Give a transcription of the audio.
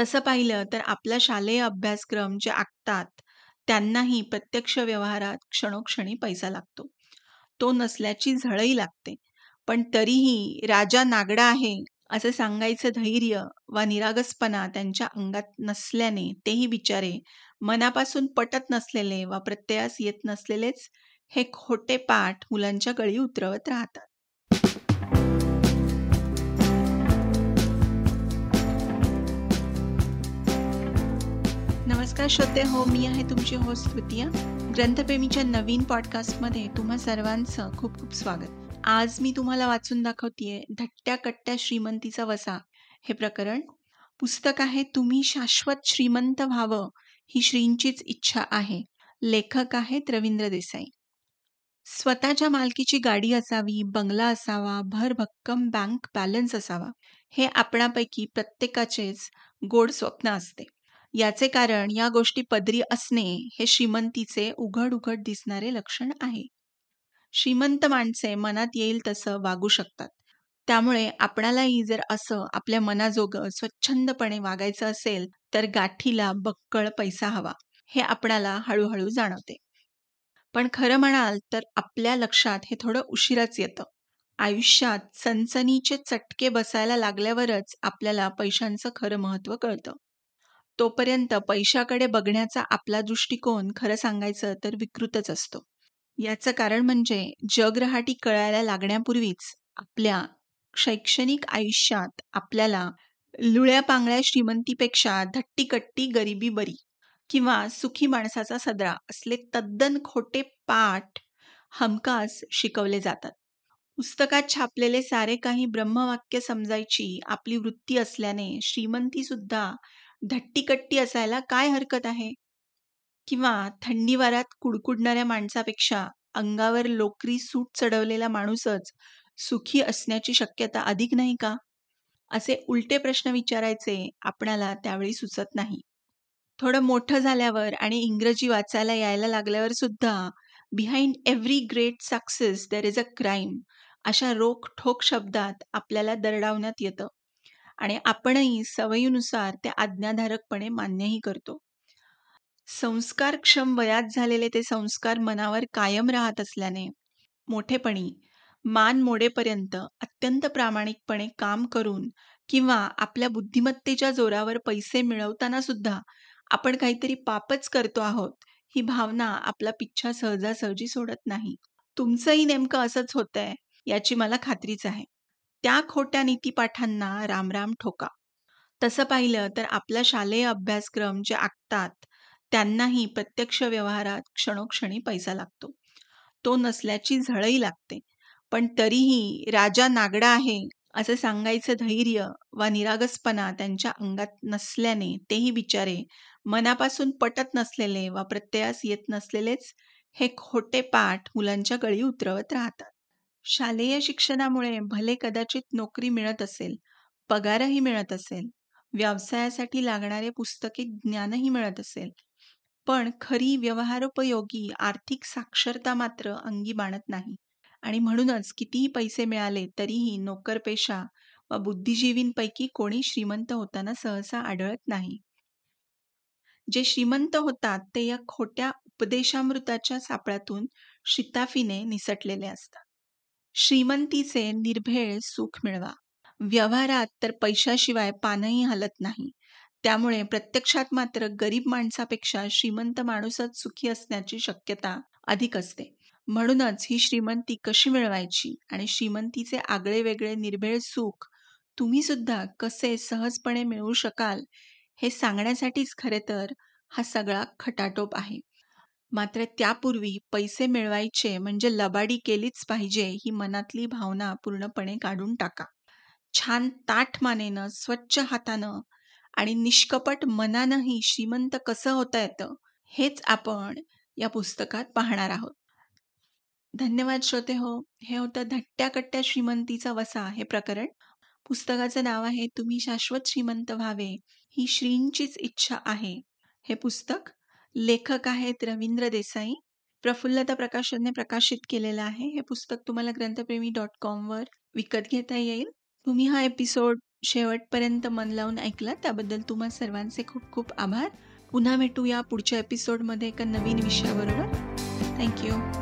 तसं पाहिलं तर आपला शालेय अभ्यासक्रम जे आखतात, त्यांनाही प्रत्यक्ष व्यवहारात क्षणोक्षणी पैसा लागतो. तो नसल्याची झळही लागते. पण तरीही राजा नागडा आहे असं सांगायचं धैर्य वा निरागसपणा त्यांच्या अंगात नसल्याने तेही बिचारे मनापासून पटत नसलेले वा प्रत्ययास येत नसलेलेच हे खोटे पाठ मुलांच्या गळी उतरवत राहतात. नमस्कार श्रोते हो मी आहे तुमची होस्ट तृतीया. ग्रंथप्रेमीच्या नवीन पॉडकास्टमध्ये तुम्हा सर्वांचं खूप खूप स्वागत. आज मी तुम्हाला वाचून दाखवतेय धट्ट्या कट्ट्या श्रीमंतीचा वसा. हे प्रकरण पुस्तक आहे तुम्ही शाश्वत श्रीमंत व्हावं ही श्रींचीच इच्छा आहे. लेखक आहेत रवींद्र देसाई. स्वतःच्या मालकीची गाडी असावी बंगला असावा भर भक्कम बँक बॅलन्स असावा हे आपणापैकी प्रत्येकाचेच गोड स्वप्न असते. याचे कारण या गोष्टी पदरी असणे हे श्रीमंतीचे उघड उघड दिसणारे लक्षण आहे. श्रीमंत माणसे मनात येईल तसं वागू शकतात. त्यामुळे आपणालाही जर असं आपल्या मनाजोगं स्वच्छंदपणे वागायचं असेल तर गाठीला बक्कळ पैसा हवा हे आपणाला हळूहळू जाणवते. पण खरं म्हणाल तर आपल्या लक्षात हे थोडं उशिराच येतं. आयुष्यात सनसनीचे चटके बसायला लागल्यावरच आपल्याला पैशांचं खरं महत्त्व कळतं. तोपर्यंत पैशाकडे बघण्याचा आपला दृष्टिकोन खरं सांगायचं तर विकृतच असतो. याचं कारण म्हणजे जगरहाटी कळायला लागण्यापूर्वीच आपल्या शैक्षणिक आयुष्यात आपल्याला लुळ्या पांगळ्या श्रीमंतीपेक्षा धट्टीकट्टी गरिबी बरी किंवा सुखी माणसाचा सदरा असले तद्दन खोटे पाठ हमखास शिकवले जातात. पुस्तकात छापलेले सारे काही ब्रह्मवाक्य समजायची आपली वृत्ती असल्याने श्रीमंती सुद्धा धट्टीकट्टी असायला काय हरकत आहे? किंवा थंडी वारात कुडकुडणाऱ्या माणसापेक्षा अंगावर लोकरी सूट चढवलेला माणूसच सुखी असण्याची शक्यता अधिक नाही का? असे उलटे प्रश्न विचारायचे आपणाला त्यावेळी सुचत नाही. थोडं मोठं झाल्यावर आणि इंग्रजी वाचायला यायला लागल्यावर सुद्धा behind every great success there is a crime अशा रोख ठोक शब्दात आपल्याला दरडावण्यात येतं. आणि आपणही सवयीनुसार ते आज्ञाधारकपणे मान्यही करतो. संस्कारक्षम वयात झालेले ते संस्कार मनावर कायम राहत असल्याने मोठेपणी मान मोडेपर्यंत अत्यंत प्रामाणिकपणे काम करून किंवा आपल्या बुद्धिमत्तेच्या जोरावर पैसे मिळवताना सुद्धा आपण काहीतरी पापच करतो आहोत ही भावना आपला पिच्छा सहजासहजी सोडत नाही. तुमचंही नेमकं असंच होतंय याची मला खात्रीच आहे. त्या खोट्या नीतीपाठांना रामराम ठोका. तसं पाहिलं तर आपला शालेय अभ्यासक्रम जे आखतात त्यांनाही प्रत्यक्ष व्यवहारात क्षणोक्षणी पैसा लागतो. तो नसल्याची झळई लागते. पण तरीही राजा नागडा आहे असं सांगायचं धैर्य वा निरागसपणा त्यांच्या अंगात नसल्याने तेही बिचारे मनापासून पटत नसलेले वा प्रत्ययास येत नसलेलेच हे खोटे पाठ मुलांच्या गळी उतरवत राहतात. शालेय शिक्षणामुळे भले कदाचित नोकरी मिळत असेल पगारही मिळत असेल व्यवसायासाठी लागणारे पुस्तके ज्ञानही मिळत असेल पण खरी व्यवहारोपयोगी आर्थिक साक्षरता मात्र अंगी बाणत नाही. आणि म्हणूनच कितीही पैसे मिळाले तरीही नोकरपेशा व बुद्धिजीवींपैकी कोणी श्रीमंत होताना सहसा आढळत नाही. जे श्रीमंत होतात ते या खोट्या उपदेशामृताच्या सापळ्यातून शिताफीने निसटलेले असतात. श्रीमंतीचे निर्भेळ सुख मिळवा. व्यवहारात तर पैशाशिवाय पानही हलत नाही. त्यामुळे प्रत्यक्षात मात्र गरीब माणसापेक्षा श्रीमंत माणूसच सुखी असण्याची शक्यता अधिक असते. म्हणूनच ही श्रीमंती कशी मिळवायची आणि श्रीमंतीचे आगळे वेगळे निर्भेळ सुख तुम्ही सुद्धा कसे सहजपणे मिळवू शकाल हे सांगण्यासाठीच खरे तर हा सगळा खटाटोप आहे. मात्र त्यापूर्वी पैसे मिळवायचे म्हणजे लबाडी केलीच पाहिजे ही मनातली भावना पूर्णपणे काढून टाका. छान ताठ मानेनं स्वच्छ हातानं आणि निष्कपट मनानंही श्रीमंत कसं होता येतं हेच आपण या पुस्तकात पाहणार आहोत. धन्यवाद श्रोते हो. हे होतं धट्ट्या कट्ट्या श्रीमंतीचा वसा हे प्रकरण. पुस्तकाचं नाव आहे तुम्ही शाश्वत श्रीमंत व्हावे ही श्रींचीच इच्छा आहे. हे पुस्तक लेखक आहेत रवींद्र देसाई. प्रफुल्लता प्रकाशनने प्रकाशित केलेलं आहे. हे पुस्तक तुम्हाला ग्रंथप्रेमी डॉट कॉमवर विकत घेता येईल. तुम्ही हा एपिसोड शेवटपर्यंत मन लावून ऐकला त्याबद्दल तुम्हा सर्वांचे खूप खूप आभार. पुन्हा भेटूया पुढच्या एपिसोडमध्ये एका नवीन विषयाबरोबर. थँक्यू